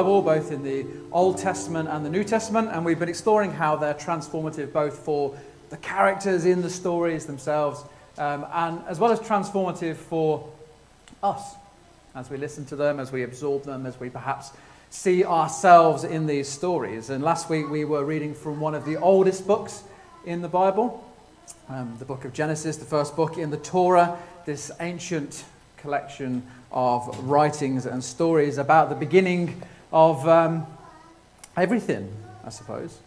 Bible, both in the Old Testament and the New Testament, and we've been exploring how they're transformative both for the characters in the stories themselves um, and as well as transformative for us as we listen to them, as we absorb them, as we perhaps see ourselves in these stories. And last week we were reading from one of the oldest books in the Bible, um, the book of Genesis, the first book in the Torah, this ancient collection of writings and stories about the beginning of um, everything, I suppose.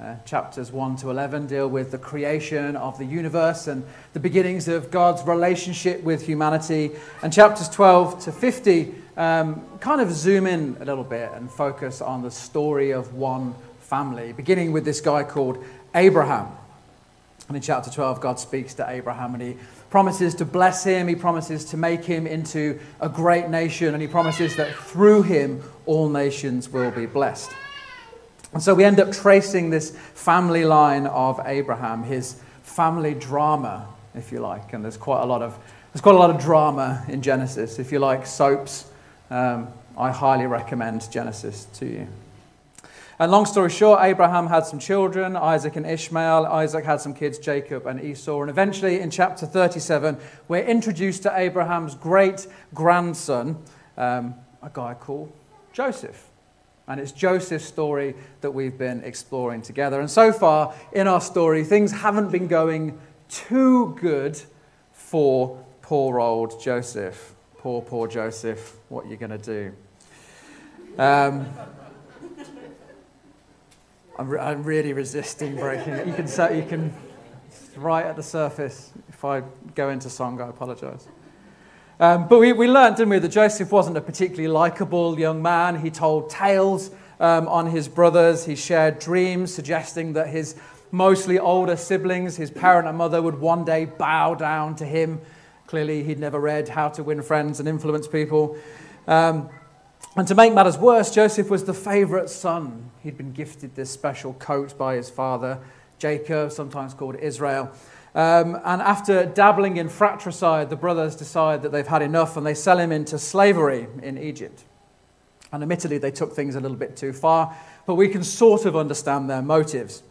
Uh, chapters 1 to 11 deal with the creation of the universe and the beginnings of God's relationship with humanity. And chapters 12 to 50 um, kind of zoom in a little bit and focus on the story of one family, beginning with this guy called Abraham. And in chapter 12, God speaks to Abraham and he promises to bless him, he promises to make him into a great nation, and he promises that through him all nations will be blessed. And so we end up tracing this family line of Abraham, his family drama, if you like. And there's quite a lot of, there's quite a lot of drama in Genesis. If you like soaps, um, I highly recommend Genesis to you. And long story short, Abraham had some children, Isaac and Ishmael. Isaac had some kids, Jacob and Esau. And eventually, in chapter 37, we're introduced to Abraham's great grandson, um, a guy called Joseph. And it's Joseph's story that we've been exploring together. And so far in our story, things haven't been going too good for poor old Joseph. Poor, poor Joseph, what are you going to do? Um, I'm, re- I'm, really resisting breaking it. You can, say, you can, right at the surface. If I go into song, I apologize. Um, but we, we learned, didn't we, that Joseph wasn't a particularly likable young man. He told tales um, on his brothers, he shared dreams suggesting that his mostly older siblings, his parent and mother, would one day bow down to him. Clearly, he'd never read How to Win Friends and Influence People. Um, and to make matters worse, Joseph was the favorite son. He'd been gifted this special coat by his father, Jacob, sometimes called Israel. Um, and after dabbling in fratricide, the brothers decide that they've had enough and they sell him into slavery in Egypt. And admittedly, they took things a little bit too far, but we can sort of understand their motives.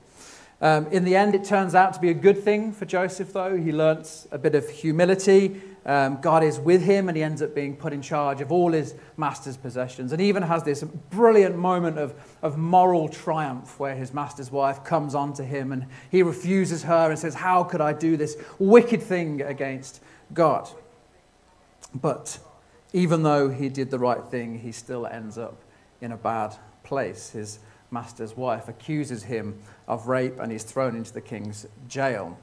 Um, in the end, it turns out to be a good thing for Joseph, though. He learnt a bit of humility. Um, God is with him, and he ends up being put in charge of all his master's possessions. And he even has this brilliant moment of, of moral triumph where his master's wife comes on to him and he refuses her and says, How could I do this wicked thing against God? But even though he did the right thing, he still ends up in a bad place. His master's wife accuses him of rape and he's thrown into the king's jail.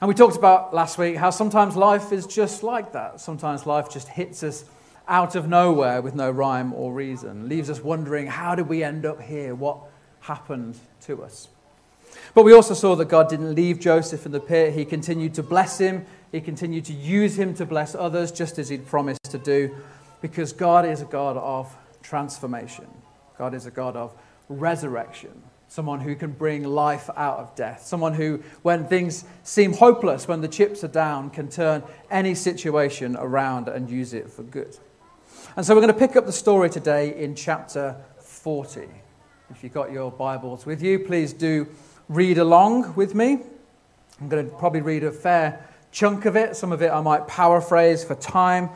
And we talked about last week how sometimes life is just like that. Sometimes life just hits us out of nowhere with no rhyme or reason, leaves us wondering how did we end up here? What happened to us? But we also saw that God didn't leave Joseph in the pit. He continued to bless him, he continued to use him to bless others, just as he'd promised to do, because God is a God of transformation. God is a God of resurrection, someone who can bring life out of death, someone who, when things seem hopeless, when the chips are down, can turn any situation around and use it for good. And so we're going to pick up the story today in chapter 40. If you've got your Bibles with you, please do read along with me. I'm going to probably read a fair chunk of it. Some of it I might paraphrase for time.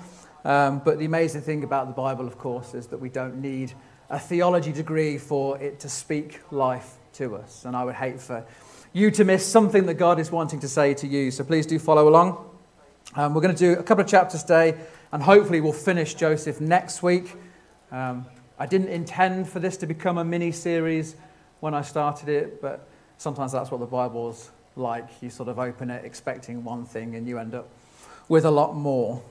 Um, but the amazing thing about the Bible, of course, is that we don't need a theology degree for it to speak life to us. And I would hate for you to miss something that God is wanting to say to you. So please do follow along. Um, we're going to do a couple of chapters today, and hopefully we'll finish Joseph next week. Um, I didn't intend for this to become a mini series when I started it, but sometimes that's what the Bible's like. You sort of open it expecting one thing, and you end up with a lot more.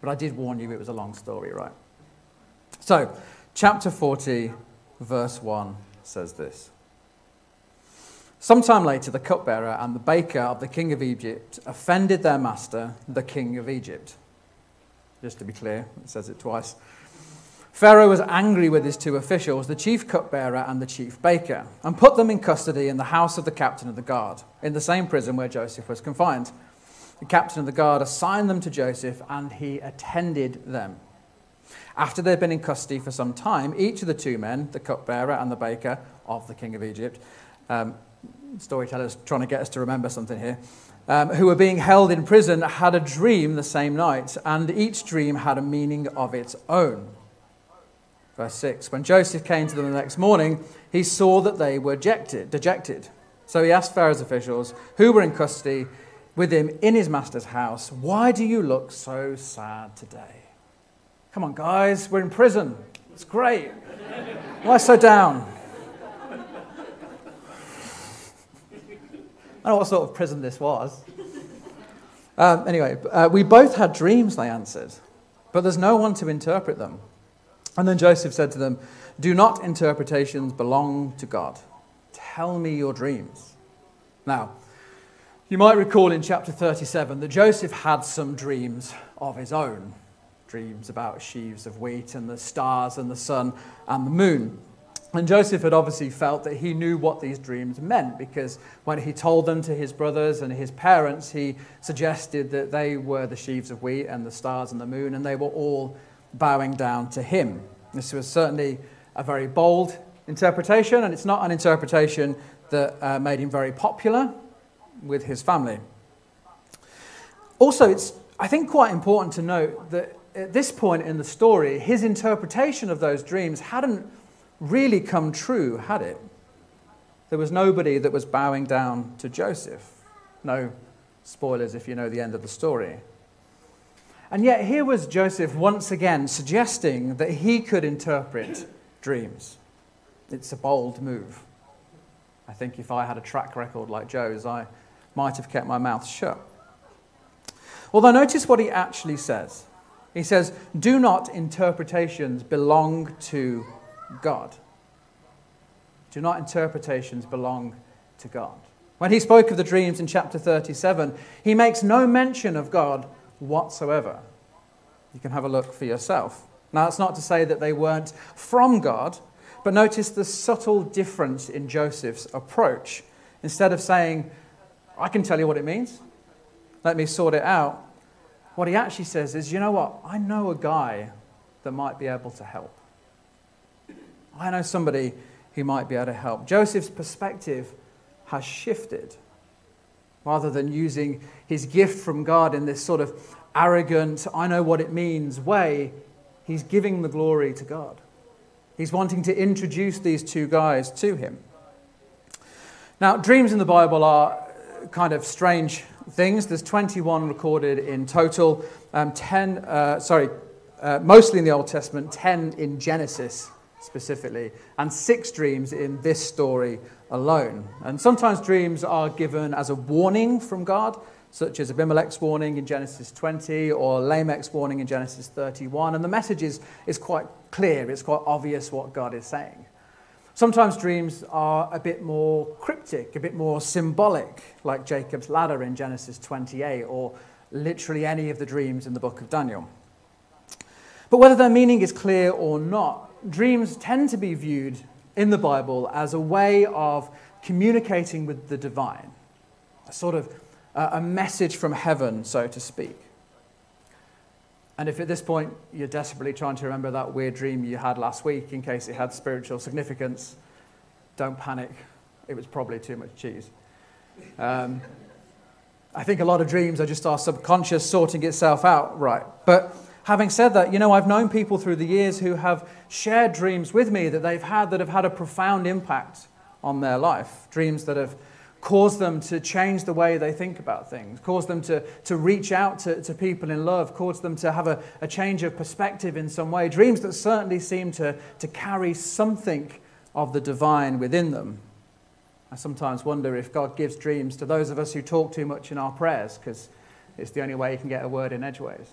But I did warn you it was a long story, right? So, chapter 40, verse 1 says this. Sometime later, the cupbearer and the baker of the king of Egypt offended their master, the king of Egypt. Just to be clear, it says it twice. Pharaoh was angry with his two officials, the chief cupbearer and the chief baker, and put them in custody in the house of the captain of the guard, in the same prison where Joseph was confined. The captain of the guard assigned them to Joseph, and he attended them. After they'd been in custody for some time, each of the two men, the cupbearer and the baker of the king of Egypt, um, storytellers trying to get us to remember something here, um, who were being held in prison, had a dream the same night, and each dream had a meaning of its own. Verse 6 When Joseph came to them the next morning, he saw that they were dejected. dejected. So he asked Pharaoh's officials, who were in custody with him in his master's house, Why do you look so sad today? Come on, guys, we're in prison. It's great. Why so down? I don't know what sort of prison this was. Um, anyway, uh, we both had dreams, they answered, but there's no one to interpret them. And then Joseph said to them, Do not interpretations belong to God? Tell me your dreams. Now, you might recall in chapter 37 that Joseph had some dreams of his own dreams about sheaves of wheat and the stars and the sun and the moon. And Joseph had obviously felt that he knew what these dreams meant because when he told them to his brothers and his parents, he suggested that they were the sheaves of wheat and the stars and the moon, and they were all bowing down to him. This was certainly a very bold interpretation, and it's not an interpretation that uh, made him very popular with his family. Also, it's, I think, quite important to note that at this point in the story, his interpretation of those dreams hadn't really come true, had it? There was nobody that was bowing down to Joseph. No spoilers if you know the end of the story. And yet, here was Joseph once again suggesting that he could interpret dreams. It's a bold move. I think if I had a track record like Joe's, I might have kept my mouth shut. Although, notice what he actually says. He says, Do not interpretations belong to God. Do not interpretations belong to God? When he spoke of the dreams in chapter 37, he makes no mention of God whatsoever. You can have a look for yourself. Now, that's not to say that they weren't from God, but notice the subtle difference in Joseph's approach. Instead of saying, I can tell you what it means, let me sort it out, what he actually says is, you know what? I know a guy that might be able to help. I know somebody who might be able to help. Joseph's perspective has shifted. Rather than using his gift from God in this sort of arrogant, I know what it means way, he's giving the glory to God. He's wanting to introduce these two guys to him. Now, dreams in the Bible are kind of strange things. There's 21 recorded in total, um, 10, uh, sorry, uh, mostly in the Old Testament, 10 in Genesis specifically, and six dreams in this story alone. And sometimes dreams are given as a warning from God, such as Abimelech's warning in Genesis 20 or Lamech's warning in Genesis 31. And the message is, is quite clear, it's quite obvious what God is saying. Sometimes dreams are a bit more cryptic, a bit more symbolic, like Jacob's ladder in Genesis 28, or literally any of the dreams in the book of Daniel. But whether their meaning is clear or not, dreams tend to be viewed in the Bible as a way of communicating with the divine, a sort of uh, a message from heaven, so to speak. And if at this point you're desperately trying to remember that weird dream you had last week in case it had spiritual significance, don't panic. It was probably too much cheese. Um, I think a lot of dreams are just our subconscious sorting itself out right. But having said that, you know, I've known people through the years who have shared dreams with me that they've had that have had a profound impact on their life. Dreams that have caused them to change the way they think about things, cause them to, to reach out to, to people in love, cause them to have a, a change of perspective in some way. Dreams that certainly seem to, to carry something of the divine within them. I sometimes wonder if God gives dreams to those of us who talk too much in our prayers, because it's the only way you can get a word in edgeways.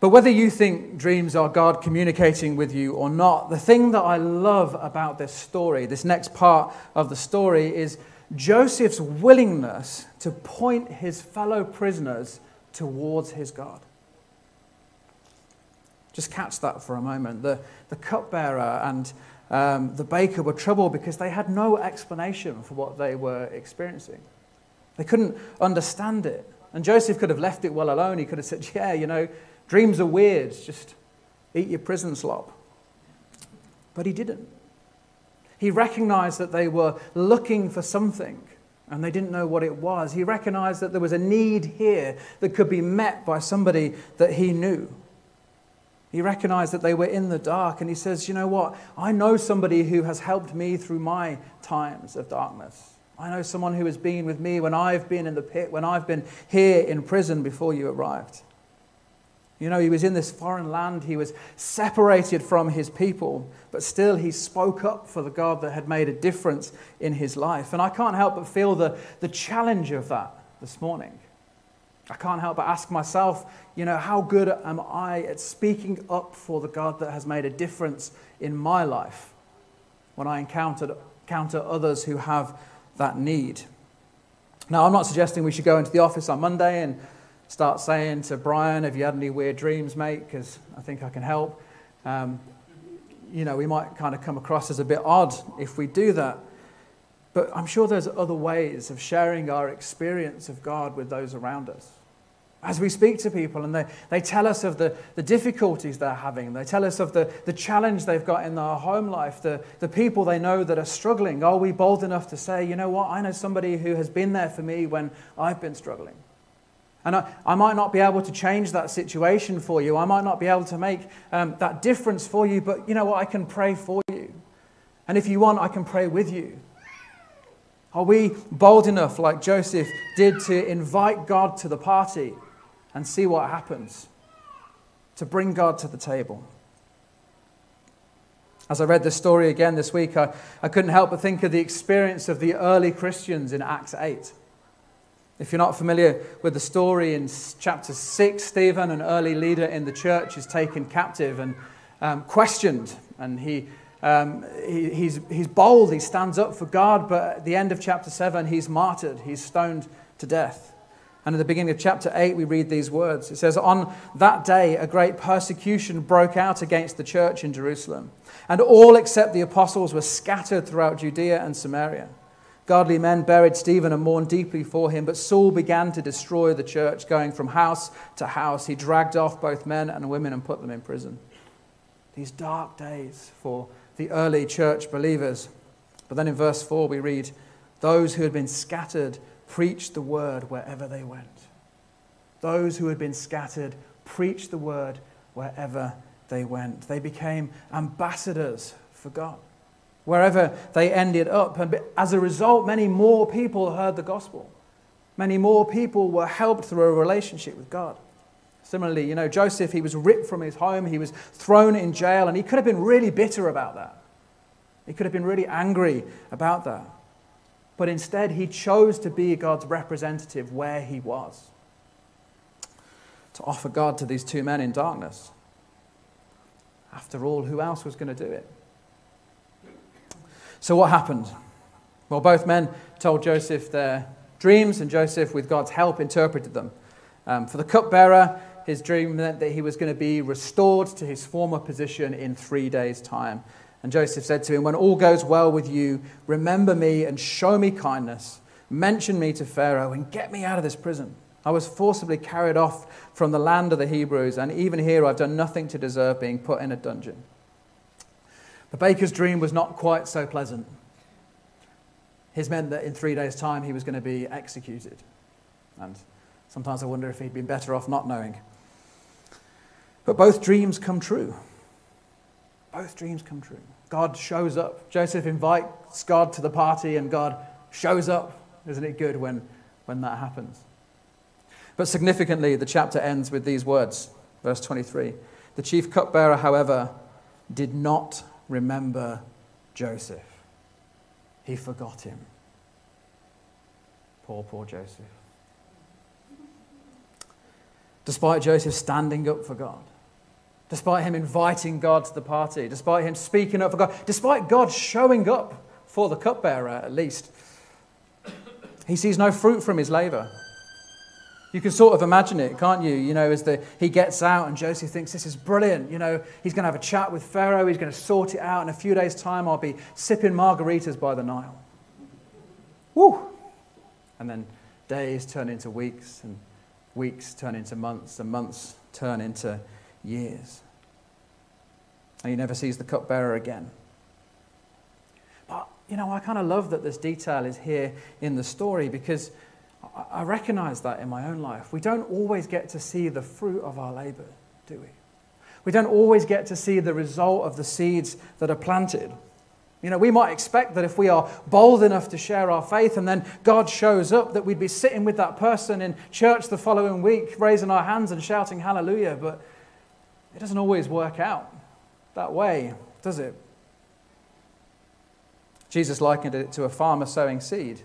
But whether you think dreams are God communicating with you or not, the thing that I love about this story, this next part of the story, is Joseph's willingness to point his fellow prisoners towards his God. Just catch that for a moment. The, the cupbearer and um, the baker were troubled because they had no explanation for what they were experiencing. They couldn't understand it. And Joseph could have left it well alone. He could have said, Yeah, you know, Dreams are weird, just eat your prison slop. But he didn't. He recognized that they were looking for something and they didn't know what it was. He recognized that there was a need here that could be met by somebody that he knew. He recognized that they were in the dark, and he says, You know what? I know somebody who has helped me through my times of darkness. I know someone who has been with me when I've been in the pit, when I've been here in prison before you arrived. You know, he was in this foreign land, he was separated from his people, but still he spoke up for the God that had made a difference in his life. And I can't help but feel the, the challenge of that this morning. I can't help but ask myself, you know, how good am I at speaking up for the God that has made a difference in my life when I encounter, encounter others who have that need? Now, I'm not suggesting we should go into the office on Monday and start saying to Brian, Have you had any weird dreams, mate? Because I think I can help. Um, you know, we might kind of come across as a bit odd if we do that. But I'm sure there's other ways of sharing our experience of God with those around us. As we speak to people and they, they tell us of the, the difficulties they're having, they tell us of the, the challenge they've got in their home life, the, the people they know that are struggling, are we bold enough to say, you know what, I know somebody who has been there for me when I've been struggling? And I, I might not be able to change that situation for you. I might not be able to make um, that difference for you, but you know what? I can pray for you. And if you want, I can pray with you. Are we bold enough, like Joseph did, to invite God to the party? and see what happens, to bring God to the table. As I read this story again this week, I, I couldn't help but think of the experience of the early Christians in Acts 8. If you're not familiar with the story in chapter 6, Stephen, an early leader in the church, is taken captive and um, questioned. And he, um, he, he's, he's bold, he stands up for God, but at the end of chapter 7, he's martyred, he's stoned to death. And at the beginning of chapter 8, we read these words. It says, On that day, a great persecution broke out against the church in Jerusalem, and all except the apostles were scattered throughout Judea and Samaria. Godly men buried Stephen and mourned deeply for him, but Saul began to destroy the church, going from house to house. He dragged off both men and women and put them in prison. These dark days for the early church believers. But then in verse 4, we read, Those who had been scattered preached the word wherever they went. Those who had been scattered preached the word wherever they went. They became ambassadors for God wherever they ended up. And as a result, many more people heard the gospel. Many more people were helped through a relationship with God. Similarly, you know, Joseph, he was ripped from his home, he was thrown in jail, and he could have been really bitter about that. He could have been really angry about that but instead he chose to be God's representative where he was. To offer God to these two men in darkness. After all, who else was going to do it? So, what happened? Well, both men told Joseph their dreams, and Joseph, with God's help, interpreted them. Um, for the cupbearer, his dream meant that he was going to be restored to his former position in three days' time. And Joseph said to him, When all goes well with you, remember me and show me kindness. Mention me to Pharaoh and get me out of this prison. I was forcibly carried off from the land of the Hebrews, and even here I've done nothing to deserve being put in a dungeon. The baker's dream was not quite so pleasant. His meant that in three days' time he was going to be executed. And sometimes I wonder if he'd been better off not knowing. But both dreams come true. Both dreams come true. God shows up. Joseph invites God to the party, and God shows up. Isn't it good when, when that happens? But significantly, the chapter ends with these words, verse 23. The chief cupbearer, however, did not remember Joseph. He forgot him. Poor, poor Joseph. Despite Joseph standing up for God, despite him inviting God to the party, despite him speaking up for God, despite God showing up for the cupbearer at least, he sees no fruit from his labor. You can sort of imagine it, can't you? You know, as the, he gets out and Joseph thinks this is brilliant. You know, he's going to have a chat with Pharaoh. He's going to sort it out. In a few days' time, I'll be sipping margaritas by the Nile. Woo! And then days turn into weeks, and weeks turn into months, and months turn into years. And he never sees the cupbearer again. But, you know, I kind of love that this detail is here in the story because I recognize that in my own life. We don't always get to see the fruit of our labor, do we? We don't always get to see the result of the seeds that are planted. You know, we might expect that if we are bold enough to share our faith and then God shows up, that we'd be sitting with that person in church the following week, raising our hands and shouting hallelujah. But it doesn't always work out that way, does it? Jesus likened it to a farmer sowing seed.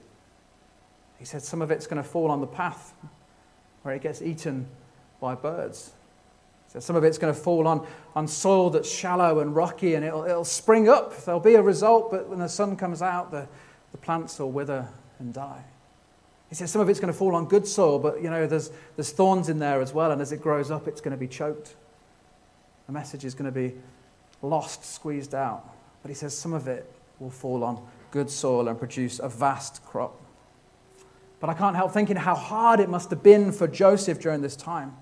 He said some of it's going to fall on the path where it gets eaten by birds. So some of it's going to fall on, on soil that's shallow and rocky and it'll, it'll spring up. There'll be a result, but when the sun comes out, the, the plants will wither and die. He says some of it's going to fall on good soil, but you know, there's, there's thorns in there as well, and as it grows up, it's going to be choked. The message is going to be lost, squeezed out. But he says some of it will fall on good soil and produce a vast crop. But I can't help thinking how hard it must have been for Joseph during this time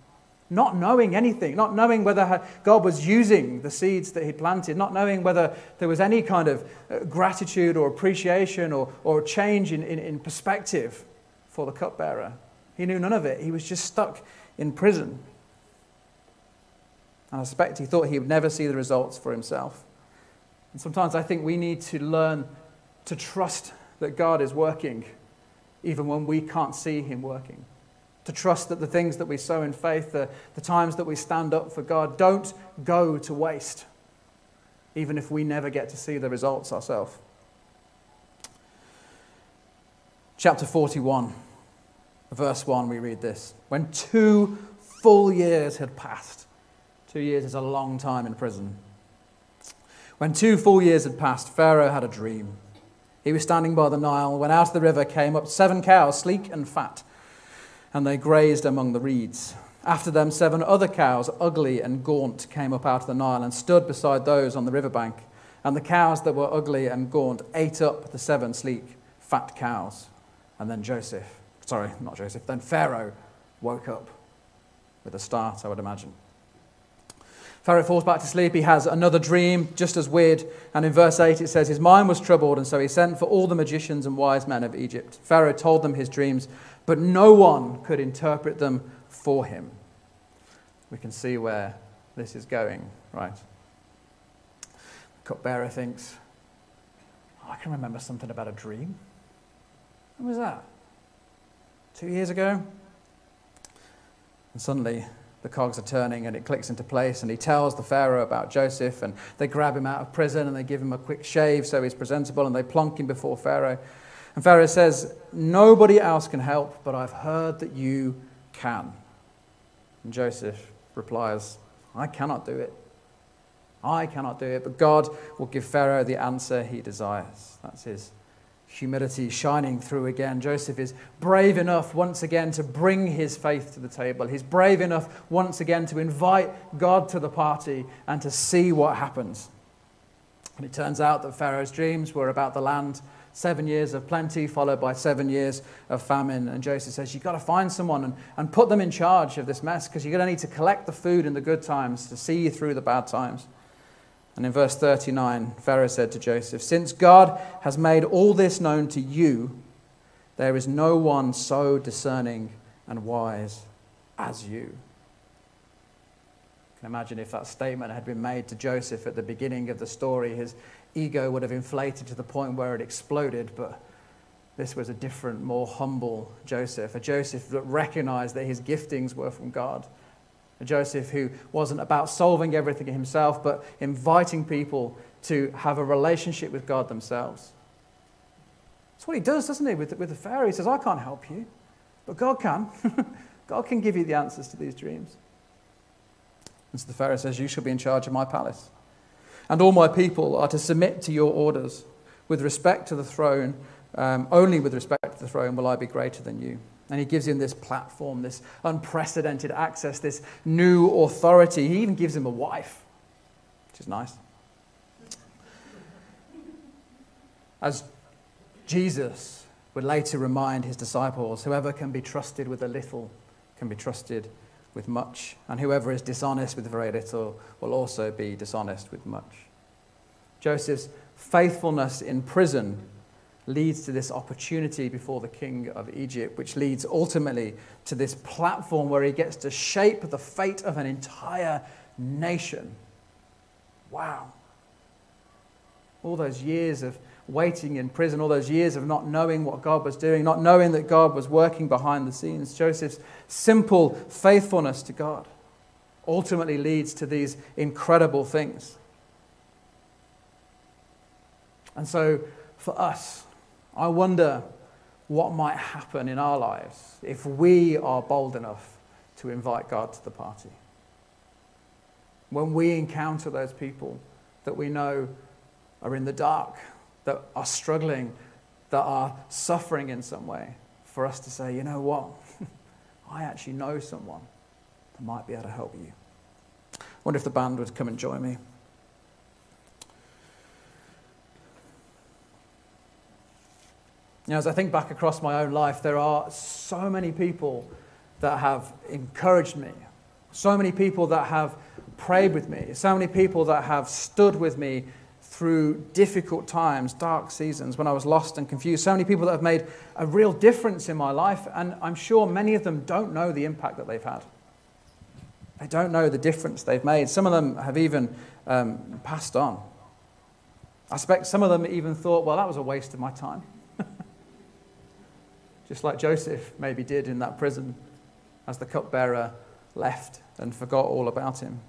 not knowing anything, not knowing whether God was using the seeds that he planted, not knowing whether there was any kind of uh, gratitude or appreciation or, or change in, in, in perspective for the cupbearer. He knew none of it. He was just stuck in prison. And I suspect he thought he would never see the results for himself. And sometimes I think we need to learn to trust that God is working, even when we can't see him working to trust that the things that we sow in faith, the, the times that we stand up for God, don't go to waste, even if we never get to see the results ourselves. Chapter 41, verse 1, we read this. When two full years had passed, two years is a long time in prison. When two full years had passed, Pharaoh had a dream. He was standing by the Nile when out of the river came up seven cows, sleek and fat and they grazed among the reeds. After them, seven other cows, ugly and gaunt, came up out of the Nile and stood beside those on the riverbank. And the cows that were ugly and gaunt ate up the seven sleek, fat cows. And then Joseph, sorry, not Joseph, then Pharaoh woke up with a start, I would imagine. Pharaoh falls back to sleep. He has another dream, just as weird. And in verse 8, it says, His mind was troubled, and so he sent for all the magicians and wise men of Egypt. Pharaoh told them his dreams, but no one could interpret them for him. We can see where this is going, right? Cupbearer thinks, oh, I can remember something about a dream. When was that? Two years ago? And suddenly, the cogs are turning and it clicks into place and he tells the pharaoh about joseph and they grab him out of prison and they give him a quick shave so he's presentable and they plonk him before pharaoh and Pharaoh says, Nobody else can help, but I've heard that you can. And Joseph replies, I cannot do it. I cannot do it, but God will give Pharaoh the answer he desires. That's his humility shining through again. Joseph is brave enough once again to bring his faith to the table. He's brave enough once again to invite God to the party and to see what happens. And it turns out that Pharaoh's dreams were about the land seven years of plenty, followed by seven years of famine. And Joseph says, You've got to find someone and, and put them in charge of this mess because you're going to need to collect the food in the good times to see you through the bad times. And in verse 39, Pharaoh said to Joseph, Since God has made all this known to you, there is no one so discerning and wise as you. can imagine if that statement had been made to Joseph at the beginning of the story, his, ego would have inflated to the point where it exploded, but this was a different, more humble Joseph, a Joseph that recognized that his giftings were from God. Joseph who wasn't about solving everything himself, but inviting people to have a relationship with God themselves. That's what he does, doesn't he, with the, with the Pharaoh? He says, I can't help you, but God can. God can give you the answers to these dreams. And so the Pharaoh says, You shall be in charge of my palace and all my people are to submit to your orders. With respect to the throne, um, only with respect to the throne will I be greater than you. And he gives him this platform, this unprecedented access, this new authority. He even gives him a wife, which is nice. As Jesus would later remind his disciples, whoever can be trusted with a little can be trusted with much, and whoever is dishonest with very little will also be dishonest with much. Joseph's faithfulness in prison leads to this opportunity before the king of Egypt, which leads ultimately to this platform where he gets to shape the fate of an entire nation. Wow. All those years of waiting in prison, all those years of not knowing what God was doing, not knowing that God was working behind the scenes, Joseph's simple faithfulness to God ultimately leads to these incredible things. And so, for us, I wonder what might happen in our lives if we are bold enough to invite God to the party. When we encounter those people that we know are in the dark, that are struggling, that are suffering in some way, for us to say, you know what? I actually know someone that might be able to help you. I wonder if the band would come and join me. You know, as I think back across my own life, there are so many people that have encouraged me, so many people that have prayed with me, so many people that have stood with me through difficult times, dark seasons, when I was lost and confused. So many people that have made a real difference in my life, and I'm sure many of them don't know the impact that they've had. They don't know the difference they've made. Some of them have even um, passed on. I suspect some of them even thought, well, that was a waste of my time. Just like Joseph maybe did in that prison as the cupbearer left and forgot all about him.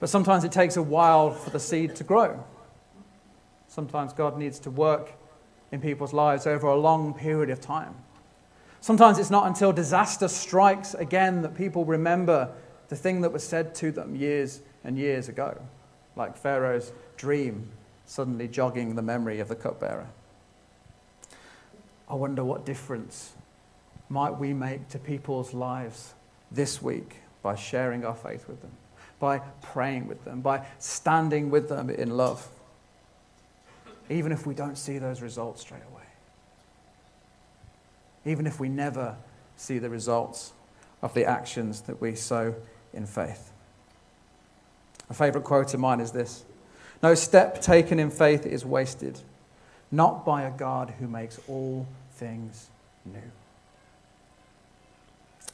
But sometimes it takes a while for the seed to grow. Sometimes God needs to work in people's lives over a long period of time. Sometimes it's not until disaster strikes again that people remember the thing that was said to them years and years ago, like Pharaoh's dream suddenly jogging the memory of the cupbearer. I wonder what difference might we make to people's lives this week by sharing our faith with them, by praying with them, by standing with them in love, even if we don't see those results straight away, even if we never see the results of the actions that we sow in faith. A favorite quote of mine is this No step taken in faith is wasted, not by a God who makes all things new.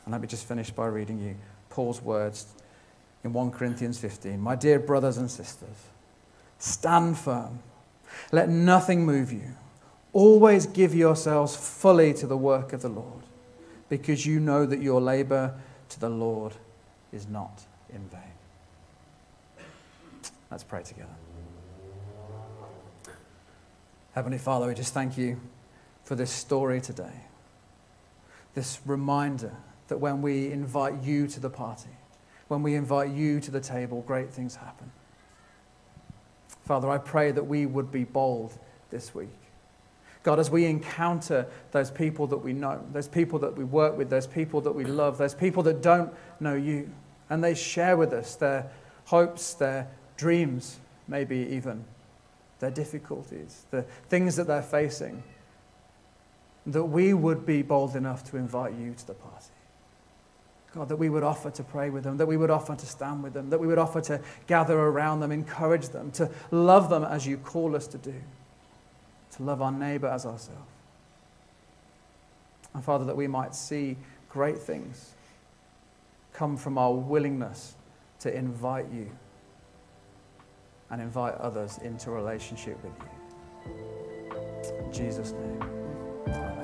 And let me just finish by reading you Paul's words in 1 Corinthians 15. My dear brothers and sisters, stand firm. Let nothing move you. Always give yourselves fully to the work of the Lord, because you know that your labor to the Lord is not in vain. Let's pray together. Heavenly Father, we just thank you for this story today. This reminder that when we invite you to the party, when we invite you to the table, great things happen. Father, I pray that we would be bold this week. God, as we encounter those people that we know, those people that we work with, those people that we love, those people that don't know you, and they share with us their hopes, their dreams, maybe even their difficulties, the things that they're facing that we would be bold enough to invite you to the party. God, that we would offer to pray with them, that we would offer to stand with them, that we would offer to gather around them, encourage them, to love them as you call us to do, to love our neighbor as ourselves. And Father, that we might see great things come from our willingness to invite you and invite others into relationship with you. In Jesus' name. Amém.